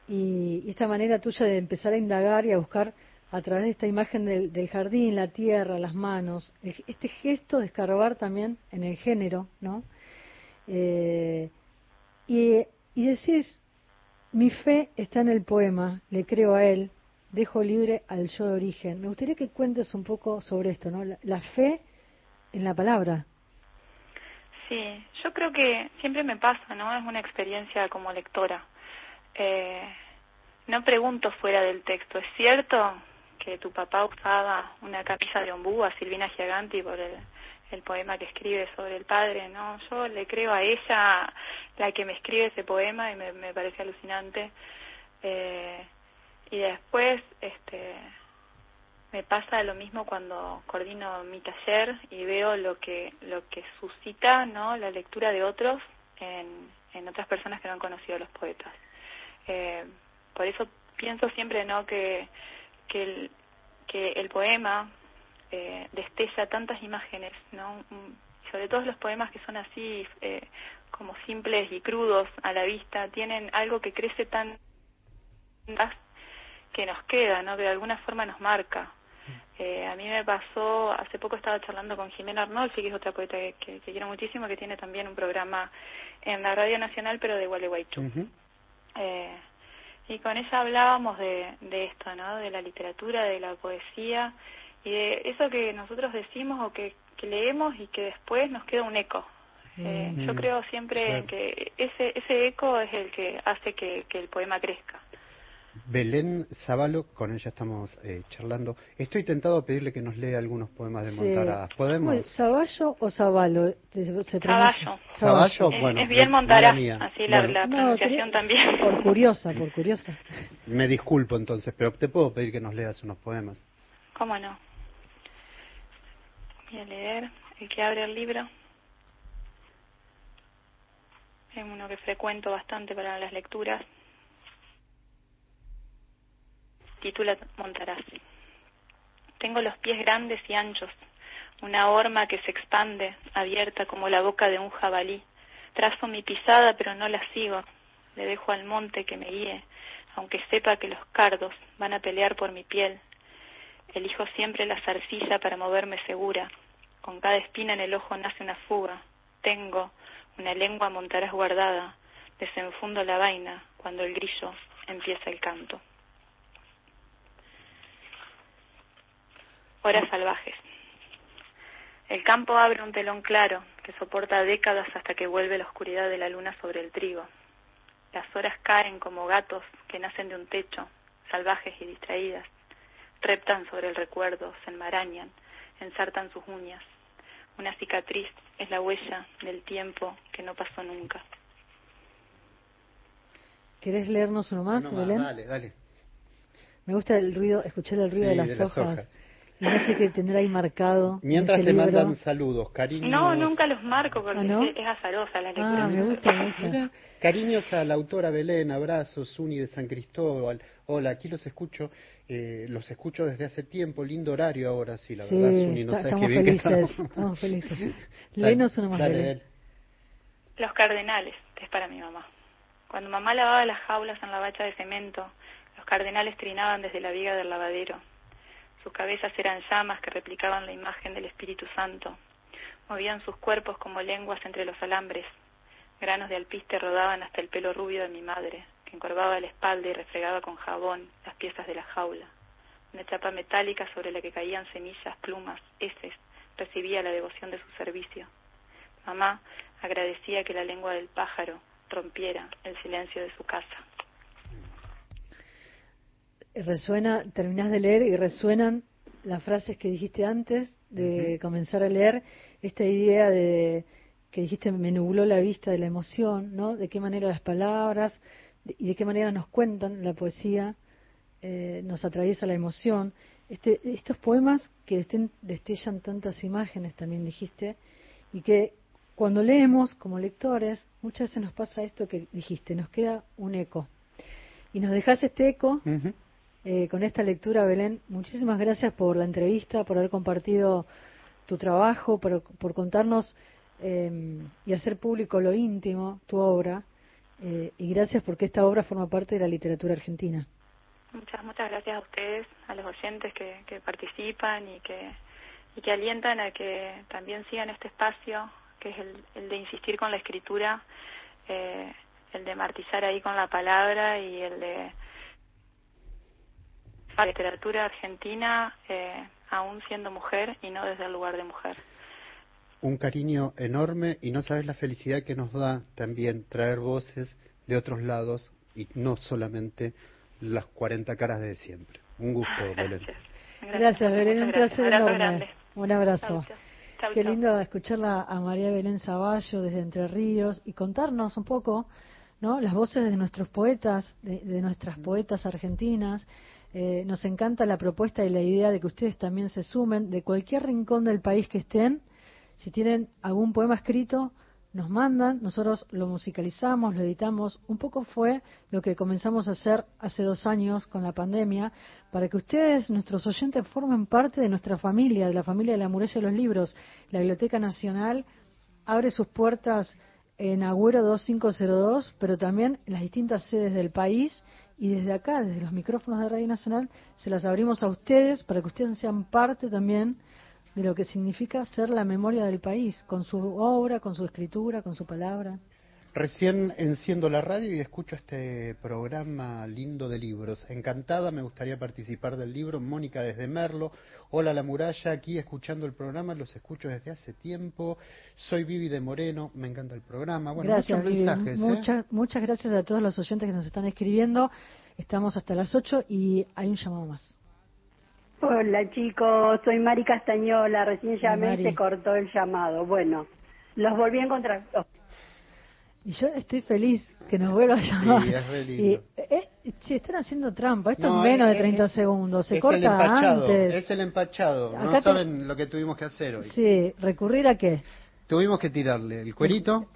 y, esta manera tuya de empezar a indagar y a buscar a través de esta imagen del, jardín, la tierra, las manos, el- este gesto de escarbar también en el género, ¿no? Eh, y, y decís, mi fe está en el poema, le creo a él, dejo libre al yo de origen. Me gustaría que cuentes un poco sobre esto, ¿no? La fe en la palabra. Sí, yo creo que siempre me pasa, ¿no? Es una experiencia como lectora. Eh, no pregunto fuera del texto. ¿Es cierto que tu papá usaba una camisa de ombú a Silvina Giaganti por el, el poema que escribe sobre el padre? No, yo le creo a ella, la que me escribe ese poema, y me, parece alucinante. Eh, y después, este, me pasa lo mismo cuando coordino mi taller y veo lo que lo que suscita no la lectura de otros en, en otras personas que no han conocido a los poetas Eh, por eso pienso siempre no que que el, que el poema eh, destella tantas imágenes no Mm, sobre todo los poemas que son así eh, como simples y crudos a la vista tienen algo que crece tan que nos queda, ¿no? Que de alguna forma nos marca. Eh, a mí me pasó, hace poco estaba charlando con Jimena Arnolfi, que es otra poeta que, que- que quiero muchísimo, que tiene también un programa en la Radio Nacional, pero de Gualeguaychú. Ujú. Eh, y con ella hablábamos de, de esto, ¿no? De la literatura, de la poesía y de eso que nosotros decimos o que, que leemos y que después nos queda un eco. Eh, Mm. Yo creo siempre que ese, ese eco es el que hace que, que el poema crezca. Belén Zavalo, con ella estamos eh, charlando. Estoy tentado a pedirle que nos lea algunos poemas de Montaraz. ¿Podemos? ¿Zaballo o Zabalo? Se, Caballo. Zaballo, Es- bueno. es bien me- Montaraz, así la, Bueno, la No, pronunciación quería- también. Por curiosa, por curiosa. Me disculpo entonces, pero te puedo pedir que nos leas unos poemas. ¿Cómo no? Voy a leer el que abre el libro. Es uno que frecuento bastante para las lecturas. Titula Montaraz. Tengo los pies grandes y anchos, una horma que se expande, abierta como la boca de un jabalí. Trazo mi pisada, pero no la sigo. Le dejo al monte que me guíe, aunque sepa que los cardos van a pelear por mi piel. Elijo siempre la zarcilla para moverme segura. Con cada espina en el ojo nace una fuga. Tengo una lengua montaraz guardada. Desenfundo la vaina cuando el grillo empieza el canto. Horas salvajes. El campo abre un telón claro que soporta décadas hasta que vuelve la oscuridad de la luna sobre el trigo. Las horas caen como gatos que nacen de un techo, salvajes y distraídas. Reptan sobre el recuerdo, se enmarañan, ensartan sus uñas. Una cicatriz es la huella del tiempo que no pasó nunca. ¿Querés leernos uno más, No más, Belén? dale, dale. Me gusta el ruido, escuchar el ruido Sí, de, las de las hojas. hojas. No sé qué tener ahí marcado. en Mientras este te libro. mandan saludos, cariños. No, nunca los marco porque ¿Ah, no? es, es azarosa la lectura. Ah, me gusta, me gusta. Mira, cariños a la autora Belén, abrazos, Uni de San Cristóbal. Hola, aquí los escucho, eh, los escucho desde hace tiempo, lindo horario ahora, sí, la Sí, verdad, Suni, no sabes estamos qué bien que felices. estamos. Estamos felices. Léenos uno más, dale. Los cardenales, que es para mi mamá. Cuando mamá lavaba las jaulas en la bacha de cemento, los cardenales trinaban desde la viga del lavadero. Sus cabezas eran llamas que replicaban la imagen del Espíritu Santo. Movían sus cuerpos como lenguas entre los alambres. Granos de alpiste rodaban hasta el pelo rubio de mi madre, que encorvaba la espalda y refregaba con jabón las piezas de la jaula. Una chapa metálica sobre la que caían semillas, plumas, heces, recibía la devoción de su servicio. Mamá agradecía que la lengua del pájaro rompiera el silencio de su casa. Resuena, terminás de leer y resuenan las frases que dijiste antes de comenzar a leer, esta idea de que dijiste me nubló la vista de la emoción, ¿no? De qué manera las palabras y de qué manera nos cuentan la poesía, eh, nos atraviesa la emoción. Este, estos poemas que destellan tantas imágenes, también dijiste, y que cuando leemos como lectores, muchas veces nos pasa esto que dijiste, nos queda un eco. Y nos dejas este eco. Eh, con esta lectura, Belén. Muchísimas gracias por la entrevista, por haber compartido tu trabajo, por, por contarnos eh, y hacer público lo íntimo, tu obra. eh, y gracias porque esta obra forma parte de la literatura argentina. Muchas, muchas gracias a ustedes, a los oyentes que, que participan y que, y que alientan a que también sigan este espacio, que es el, el de insistir con la escritura, eh, el de martillar ahí con la palabra y el de la literatura argentina, eh, aún siendo mujer y no desde el lugar de mujer. Un cariño enorme y no sabes la felicidad que nos da también traer voces de otros lados y no solamente las 40 caras de siempre. Un gusto, Belén. Gracias, Belén. Un gracias. placer Abrazo enorme. grande. Un abrazo. Chau, chau. Chau, Qué lindo escucharla a María Belén Zaballo desde Entre Ríos y contarnos un poco ¿no? las voces de nuestros poetas, de, de nuestras poetas argentinas. Eh, nos encanta la propuesta y la idea de que ustedes también se sumen de cualquier rincón del país que estén. Si tienen algún poema escrito, nos mandan, nosotros lo musicalizamos, lo editamos. Un poco fue lo que comenzamos a hacer hace dos años con la pandemia, para que ustedes, nuestros oyentes, formen parte de nuestra familia, de la familia de la Muralla de los Libros. La Biblioteca Nacional abre sus puertas en Agüero 2502, pero también en las distintas sedes del país y desde acá, desde los micrófonos de Radio Nacional, se las abrimos a ustedes para que ustedes sean parte también de lo que significa ser la memoria del país, con su obra, con su escritura, con su palabra. Recién enciendo la radio y escucho este programa lindo de libros. Encantada, me gustaría participar del libro. Mónica desde Merlo. Hola La Muralla, aquí escuchando el programa, los escucho desde hace tiempo. Soy Vivi de Moreno, me encanta el programa. Bueno, gracias, muchos mensajes. ¿eh? Muchas, gracias a todos los oyentes que nos están escribiendo. Estamos hasta las 8 y hay un llamado más. Hola chicos, soy Mari Castañola, recién llamé y se cortó el llamado. Bueno, los volví a encontrar. Oh, Y yo estoy feliz que nos vuelva a llamar. Sí, es re lindo. Y, eh, che, están haciendo trampa. Esto No, es menos es- de 30 es- segundos. Se es corta el empachado, antes. es el empachado. Acá no te- saben lo que tuvimos que hacer hoy. Sí, recurrir a qué? Tuvimos que tirarle el cuerito,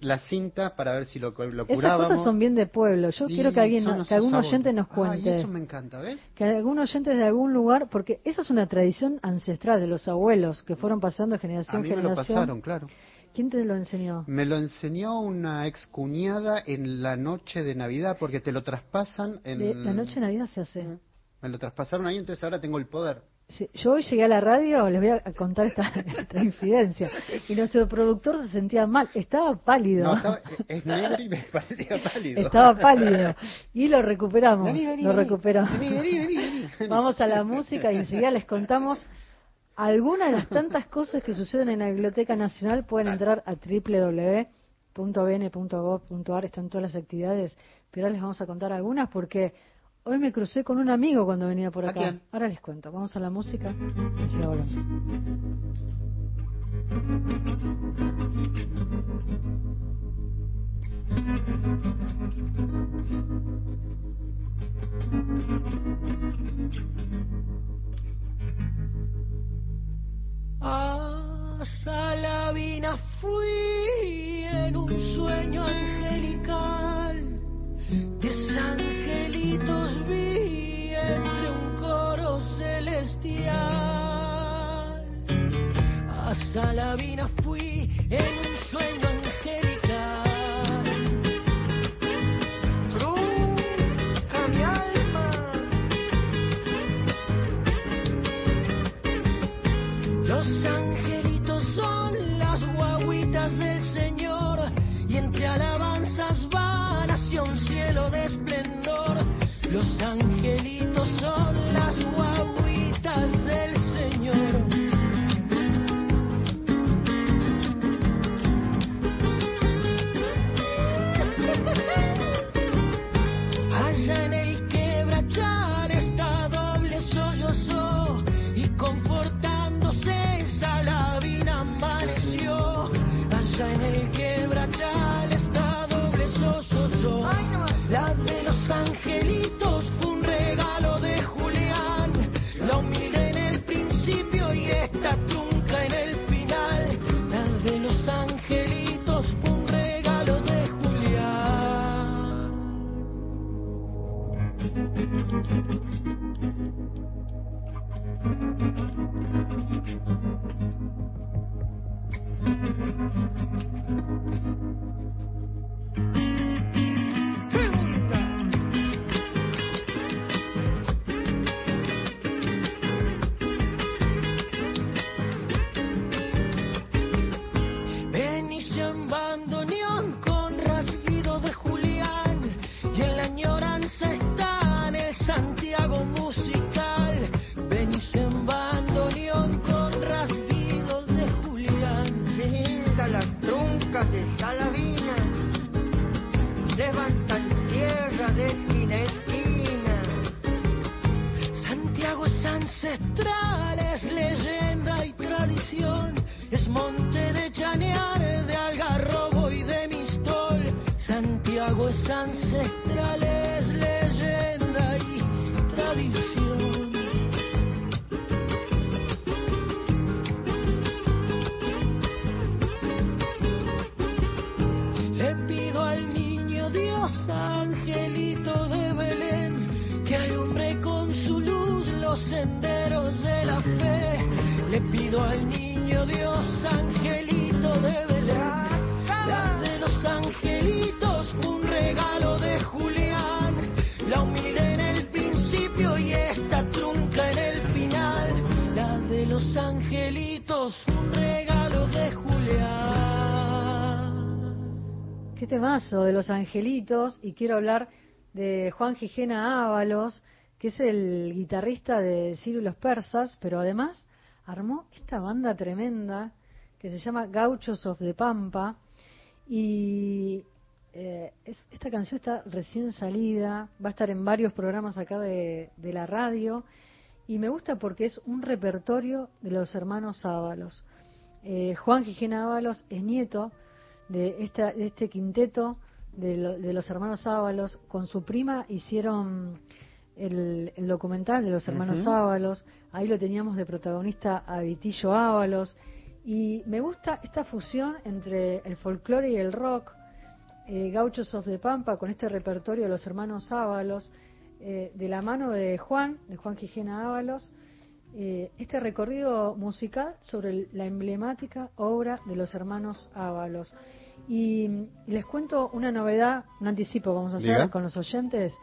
la cinta para ver si lo, lo Esas curábamos. cosas son bien de pueblo. Yo Y quiero que alguien, que algún sabores. oyente nos Ay, cuente. eso me encanta, ¿ves? Que algún oyente de algún lugar, porque esa es una tradición ancestral de los abuelos que fueron pasando de A generación mí en me lo pasaron, claro. ¿Quién te lo enseñó? Me lo enseñó una excuñada en la noche de Navidad porque te lo traspasan en... De- la noche de Navidad se hace. Me lo traspasaron ahí, entonces ahora tengo el poder. Sí, yo hoy llegué a la radio, les voy a contar esta, esta infidencia. Y nuestro productor se sentía mal, estaba pálido. No, estaba- es negro y me parecía pálido. Estaba pálido. Y lo recuperamos. Vení, vení, lo recuperamos. Vení, vení, vení, vení. Vamos a la música y enseguida les contamos algunas de las tantas cosas que suceden en la Biblioteca Nacional. Pueden entrar a www.bn.gov.ar, están todas las actividades, pero ahora les vamos a contar algunas porque hoy me crucé con un amigo cuando venía por ¿A acá. quién? Ahora les cuento. Vamos a la música y enseguida volvemos. A Salavina fui en un sueño angelical, desangelitos vi entre un coro celestial. A Salavina fui en un sueño angelical. Los Al niño Dios, angelito de Belén, la de los angelitos, un regalo de Julián. La humilde en el principio y esta trunca en el final. La de los angelitos, un regalo de Julián. Qué temazo de los angelitos y quiero hablar de Juan Gijena Ábalos, que es el guitarrista de Ciro los Persas, pero además armó esta banda tremenda que se llama Gauchos of the Pampa y eh, es- esta canción está recién salida, va a estar en varios programas acá de, de la radio y me gusta porque es un repertorio de los hermanos Ábalos. Eh, Juan Gijena Ábalos es nieto de, esta, de este quinteto de, de los hermanos Ábalos. Con su prima hicieron el, el documental de los hermanos. Ábalos. Ahí lo teníamos de protagonista a Vitillo Ábalos. Y me gusta esta fusión entre el folclore y el rock. eh, Gauchos of the Pampa con este repertorio de los hermanos Ábalos, eh, de la mano de Juan, de Juan Quijena Ábalos, eh, este recorrido musical sobre el- la emblemática obra de los hermanos Ábalos. Y, mm, les cuento una novedad, un anticipo vamos a hacer Diga. con los oyentes.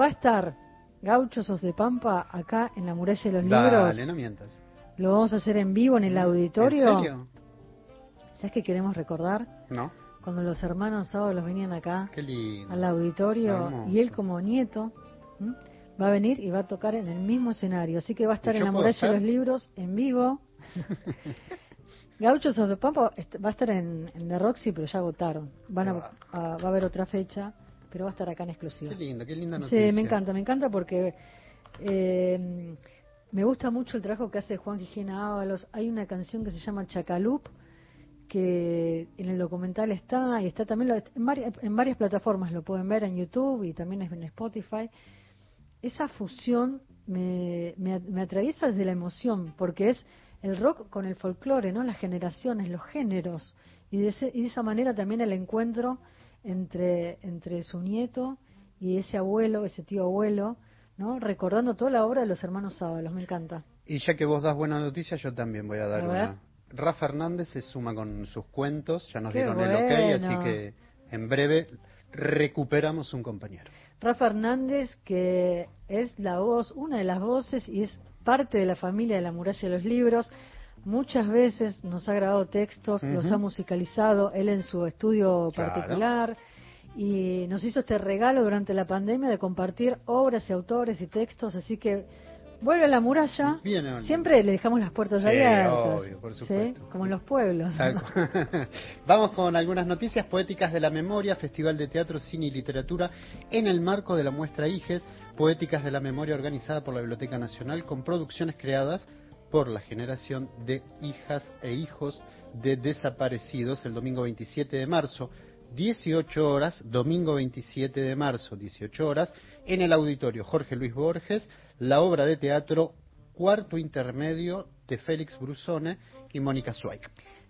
Va a estar Gauchos of the Pampa acá en la muralla de los libros. Dale, no mientas. Lo vamos a hacer en vivo en el auditorio. ¿En serio? ¿Sabes qué queremos recordar? No. Cuando los hermanos sábados venían acá Qué lindo. al auditorio Hermoso. y él como nieto ¿m? va a venir y va a tocar en el mismo escenario. Así que va a estar ¿Y en la muralla de los libros en vivo. Gauchos of the Pampa va a estar en, en The Roxy, pero ya votaron. Van a, a- va a haber otra fecha, pero va a estar acá en exclusiva. Qué lindo, qué linda Sí, noticia. me encanta, me encanta porque eh, me gusta mucho el trabajo que hace Juan Gijena Ábalos. Hay una canción que se llama Chacalup, que en el documental está, y está también lo- en, varias, en varias plataformas, lo pueden ver en YouTube y también en Spotify. Esa fusión me, me, me atraviesa desde la emoción, porque es el rock con el folclore, ¿no? Las generaciones, los géneros. Y de, ese- y de esa manera también el encuentro entre, entre su nieto y ese abuelo, ese tío abuelo, ¿no? Recordando toda la obra de los hermanos Ábalos, me encanta. Y ya que vos das buena noticia, yo también voy a dar A una. Rafa Hernández se suma con sus cuentos, ya nos Qué dieron el ok, así que en breve recuperamos un compañero. Rafa Hernández, que es la voz, una de las voces y es parte de la familia de la muralla de los libros. Muchas veces nos ha grabado textos, los ha musicalizado, él en su estudio Claro. particular. Y nos hizo este regalo durante la pandemia de compartir obras y autores y textos, así que vuelve a la muralla. Siempre le dejamos las puertas Sí, abiertas. obvio, por ¿sí? Como en los pueblos. Vamos con algunas noticias poéticas de la memoria, Festival de Teatro, Cine y Literatura en el marco de la muestra IGES, Poéticas de la Memoria organizada por la Biblioteca Nacional con producciones creadas por la generación de hijas e hijos de desaparecidos el domingo 27 de marzo. 18 horas, domingo 27 de marzo, 18 horas, en el auditorio Jorge Luis Borges, la obra de teatro Cuarto Intermedio de Félix Brusone y Mónica Zweig.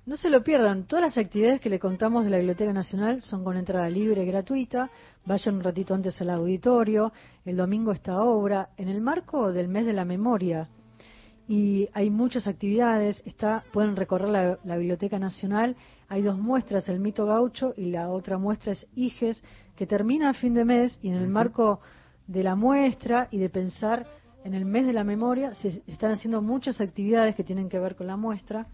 No se lo pierdan, todas las actividades que le contamos de la Biblioteca Nacional son con entrada libre y gratuita. Vayan un ratito antes al auditorio. El domingo esta obra, en el marco del mes de la memoria. Y hay muchas actividades. Está, pueden recorrer la, la Biblioteca Nacional. Hay dos muestras, el mito gaucho y la otra muestra es IGES, que termina a fin de mes. Y en el marco de la muestra y de pensar en el mes de la memoria, se están haciendo muchas actividades que tienen que ver con la muestra.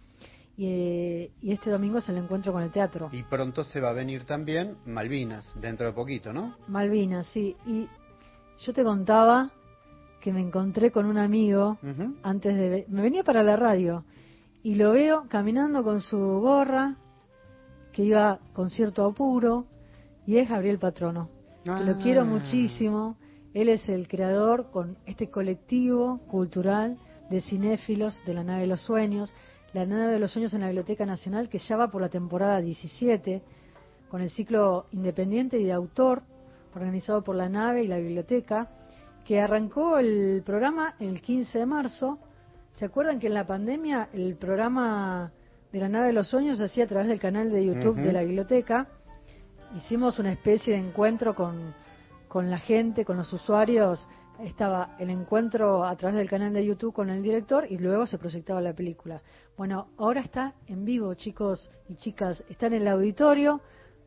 Y, eh, y este domingo es el encuentro con el teatro. Y pronto se va a venir también Malvinas, dentro de poquito, ¿no? Malvinas, sí. Y yo te contaba que me encontré con un amigo antes de... Me venía para la radio y lo veo caminando con su gorra, que iba con cierto apuro, y es Gabriel Patrono. que Lo Ah. quiero muchísimo. Él es el creador con este colectivo cultural de cinéfilos de la nave de los sueños. La nave de los sueños en la Biblioteca Nacional, que ya va por la temporada 17, con el ciclo independiente y de autor, organizado por la nave y la biblioteca, que arrancó el programa el 15 de marzo. ¿Se acuerdan que en la pandemia el programa de la nave de los sueños se hacía a través del canal de YouTube de la biblioteca? Hicimos una especie de encuentro con, con la gente, con los usuarios. Estaba el encuentro a través del canal de YouTube con el director y luego se proyectaba la película. Bueno, ahora está en vivo, chicos y chicas. Está en el auditorio.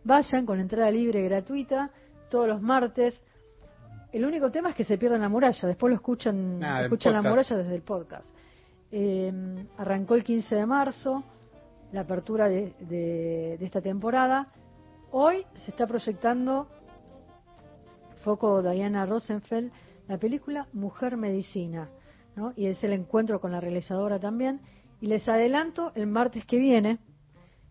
Vayan con entrada libre y gratuita todos los martes. El único tema es que se pierdan la muralla. Después lo escuchan, Ah, escuchan la muralla desde el podcast. Eh, arrancó el 15 de marzo la apertura de, de- de esta temporada. Hoy se está proyectando Foco Diana Rosenfeld, la película Mujer Medicina, ¿no? y es el encuentro con la realizadora también. Y les adelanto el martes que viene,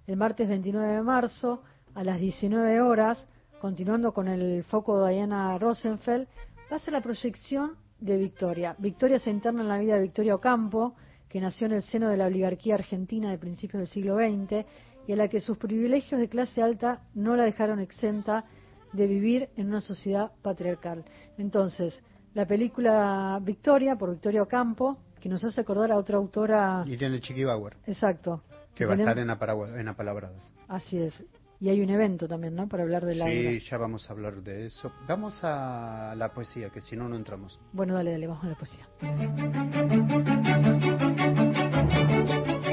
el martes 29 de marzo, a las 19 horas, continuando con el foco de Diana Rosenfeld, va a ser la proyección de Victoria. Victoria se interna en la vida de Victoria Ocampo, que nació en el seno de la oligarquía argentina de principios del siglo XX y a la que sus privilegios de clase alta no la dejaron exenta de vivir en una sociedad patriarcal. Entonces, la película Victoria, por Victoria Ocampo, que nos hace acordar a otra autora. Irene Chiquibauer. Exacto. Que va a estar en, en Apalabradas. Así es. Y hay un evento también, ¿no? Para hablar de la. Sí, ya vamos a hablar de eso. Vamos a la poesía, que si no, no entramos. Bueno, dale, dale, vamos a la poesía.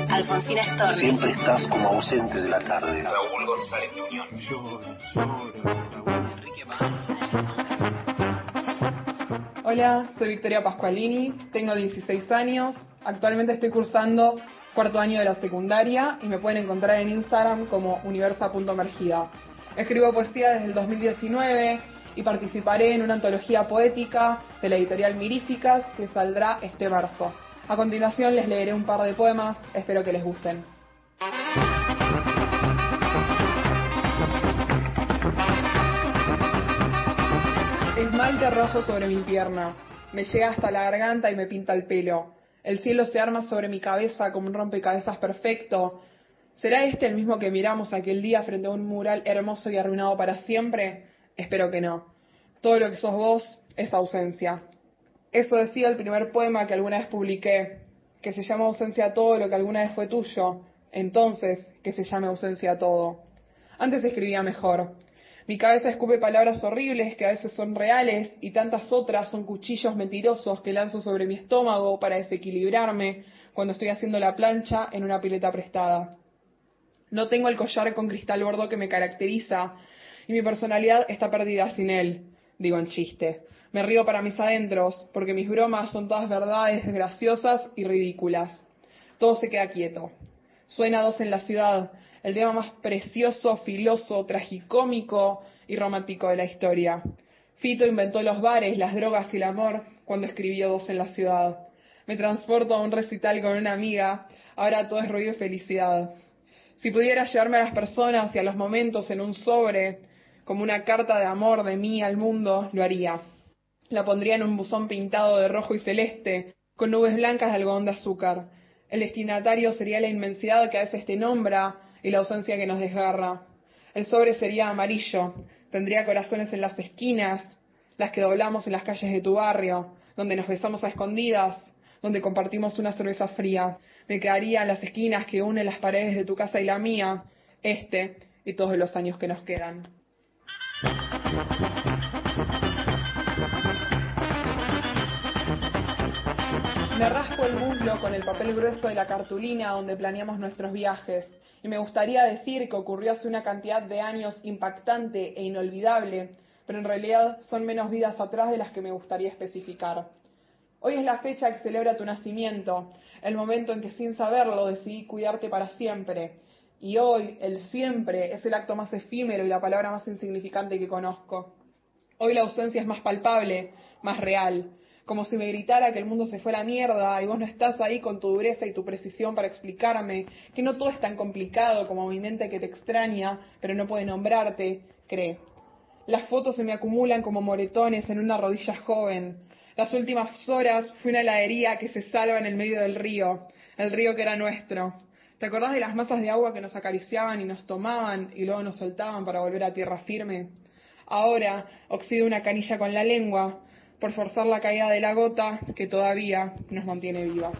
Alfonsina Storni. Siempre estás como ausente de la tarde. Raúl González Unión. Enrique Paz. Hola, soy Victoria Pascualini, tengo 16 años, actualmente estoy cursando cuarto año de la secundaria y me pueden encontrar en Instagram como universa.mergida. Escribo poesía desde el 2019 y participaré en una antología poética de la editorial Miríficas que saldrá este marzo. A continuación les leeré un par de poemas, espero que les gusten. Esmalte rojo sobre mi pierna, me llega hasta la garganta y me pinta el pelo. El cielo se arma sobre mi cabeza como un rompecabezas perfecto. ¿Será este el mismo que miramos aquel día frente a un mural hermoso y arruinado para siempre? Espero que no. Todo lo que sos vos es ausencia. Eso decía el primer poema que alguna vez publiqué, que se llama ausencia a todo lo que alguna vez fue tuyo. Entonces, que se llame ausencia a todo. Antes escribía mejor. Mi cabeza escupe palabras horribles que a veces son reales y tantas otras son cuchillos mentirosos que lanzo sobre mi estómago para desequilibrarme cuando estoy haciendo la plancha en una pileta prestada. No tengo el collar con cristal bordo que me caracteriza y mi personalidad está perdida sin él, digo en chiste. Me río para mis adentros porque mis bromas son todas verdades graciosas y ridículas. Todo se queda quieto. Suena dos en la ciudad, el tema más precioso, filoso, tragicómico y romántico de la historia. Fito inventó los bares, las drogas y el amor cuando escribió Dos en la ciudad. Me transporto a un recital con una amiga, ahora todo es ruido y felicidad. Si pudiera llevarme a las personas y a los momentos en un sobre, como una carta de amor de mí al mundo, lo haría. La pondría en un buzón pintado de rojo y celeste, con nubes blancas de algodón de azúcar. El destinatario sería la inmensidad que a veces te nombra, y la ausencia que nos desgarra. El sobre sería amarillo, tendría corazones en las esquinas, las que doblamos en las calles de tu barrio, donde nos besamos a escondidas, donde compartimos una cerveza fría. Me quedaría en las esquinas que unen las paredes de tu casa y la mía, este y todos los años que nos quedan. Me raspo el muslo con el papel grueso de la cartulina donde planeamos nuestros viajes y me gustaría decir que ocurrió hace una cantidad de años impactante e inolvidable, pero en realidad son menos vidas atrás de las que me gustaría especificar. Hoy es la fecha que celebra tu nacimiento, el momento en que sin saberlo decidí cuidarte para siempre. Y hoy, el siempre, es el acto más efímero y la palabra más insignificante que conozco. Hoy la ausencia es más palpable, más real como si me gritara que el mundo se fue a la mierda y vos no estás ahí con tu dureza y tu precisión para explicarme que no todo es tan complicado como mi mente que te extraña, pero no puede nombrarte, cree. Las fotos se me acumulan como moretones en una rodilla joven. Las últimas horas fui una heladería que se salva en el medio del río, el río que era nuestro. ¿Te acordás de las masas de agua que nos acariciaban y nos tomaban y luego nos soltaban para volver a tierra firme? Ahora oxido una canilla con la lengua, por forzar la caída de la gota que todavía nos mantiene vivas.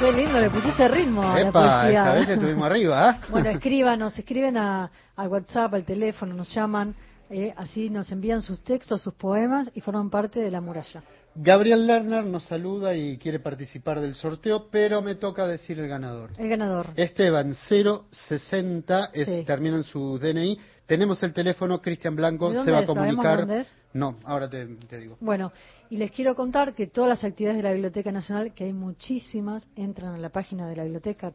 Qué lindo, le pusiste ritmo a la Epa, poesía. esta vez estuvimos arriba, ¿ah? Bueno, escríbanos, escriben a, al WhatsApp, al teléfono, nos llaman, eh, así nos envían sus textos, sus poemas y forman parte de la muralla. Gabriel Lerner nos saluda y quiere participar del sorteo, pero me toca decir el ganador. El ganador. Esteban 060 es, Sí. termina en su DNI. Tenemos el teléfono, Cristian Blanco ¿De se va a comunicar. dónde es? No, ahora te, te digo. Bueno, y les quiero contar que todas las actividades de la Biblioteca Nacional, que hay muchísimas, entran a la página de la biblioteca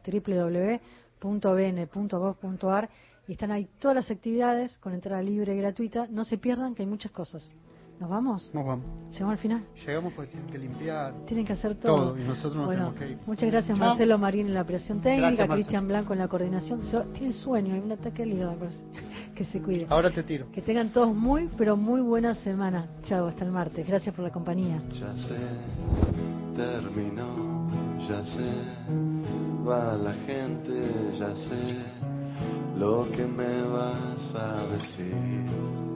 www.bn.gov.ar y están ahí todas las actividades con entrada libre y gratuita. No se pierdan que hay muchas cosas. ¿Nos vamos? Nos vamos. ¿Llegamos al final? Llegamos porque tienen que limpiar. Tienen que hacer todo. Todo, y nosotros nos bueno, tenemos que ir. Muchas gracias Chao. Marcelo Marín en la operación técnica. Cristian Blanco en la coordinación. Tiene sueño, hay un ataque al hígado. Que se cuide. Ahora te tiro. Que tengan todos muy, pero muy buena semana. Chao, hasta el martes. Gracias por la compañía. Ya sé, terminó, ya sé, va la gente, ya sé lo que me vas a decir.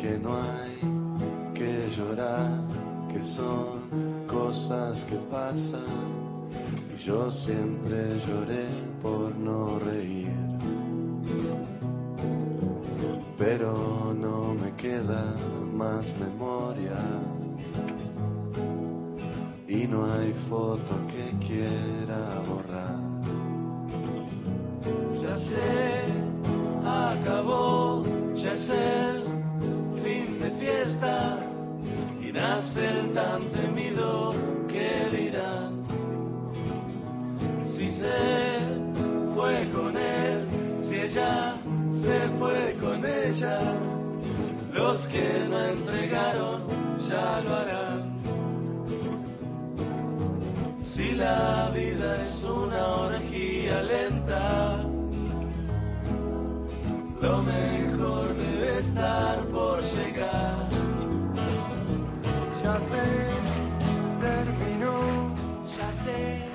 Que no hay que llorar, que son cosas que pasan. Y yo siempre lloré por no reír. Pero no me queda más memoria y no hay foto que quiera borrar. Ya sé, acabó, ya de y nace el tan temido que dirán. Si se fue con él, si ella se fue con ella, los que no entregaron ya lo harán. Si la vida es una orgía lenta, lo mejor debe estar por Ya terminó, Ya sé,